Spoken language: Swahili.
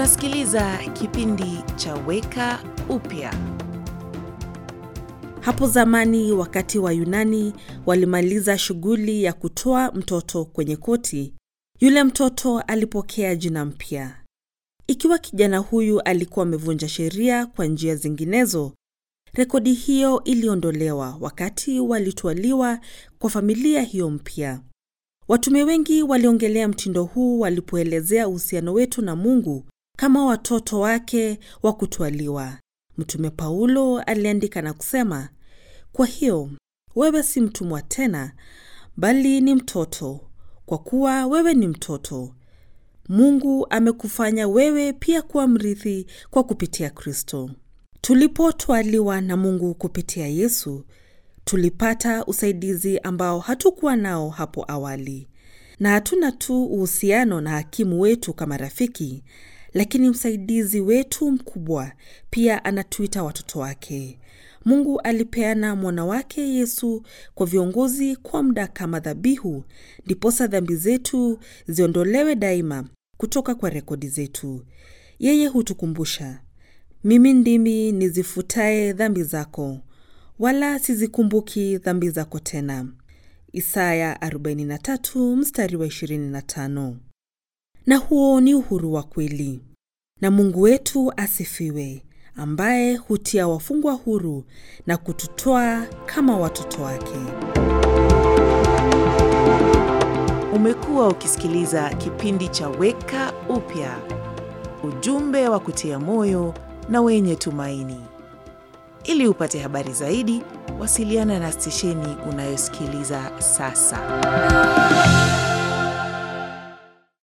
Unasikiliza kipindi cha Weka Upya. Hapo zamani, wakati wa Yunani walimaliza shughuli ya kutoa mtoto kwenye koti, yule mtoto alipokea jina mpya. Ikiwa kijana huyu alikuwa amevunja sheria kwa njia zinginezo, rekodi hiyo iliondolewa wakati walitwaliwa kwa familia hiyo mpya. Watume wengi waliongelea mtindo huu walipoelezea uhusiano wetu na Mungu kama watoto wake wa kutwaliwa. Mtume Paulo aliandika na kusema, kwa hiyo wewe si mtumwa tena, bali ni mtoto. Kwa kuwa wewe ni mtoto, Mungu amekufanya wewe pia kuwa mrithi kwa kupitia Kristo. Tulipotwaliwa na Mungu kupitia Yesu, tulipata usaidizi ambao hatukuwa nao hapo awali, na hatuna tu uhusiano na hakimu wetu kama rafiki, lakini msaidizi wetu mkubwa pia anatuita watoto wake. Mungu alipeana mwana wake Yesu kwa viongozi kwa muda kama dhabihu, ndiposa dhambi zetu ziondolewe daima kutoka kwa rekodi zetu. Yeye hutukumbusha, mimi ndimi nizifutaye dhambi zako, wala sizikumbuki dhambi zako tena. Isaya 43 mstari wa 25. Na huo ni uhuru wa kweli. Na Mungu wetu asifiwe, ambaye hutia wafungwa huru na kututoa kama watoto wake. Umekuwa ukisikiliza kipindi cha Weka Upya, ujumbe wa kutia moyo na wenye tumaini. Ili upate habari zaidi, wasiliana na stesheni unayosikiliza sasa.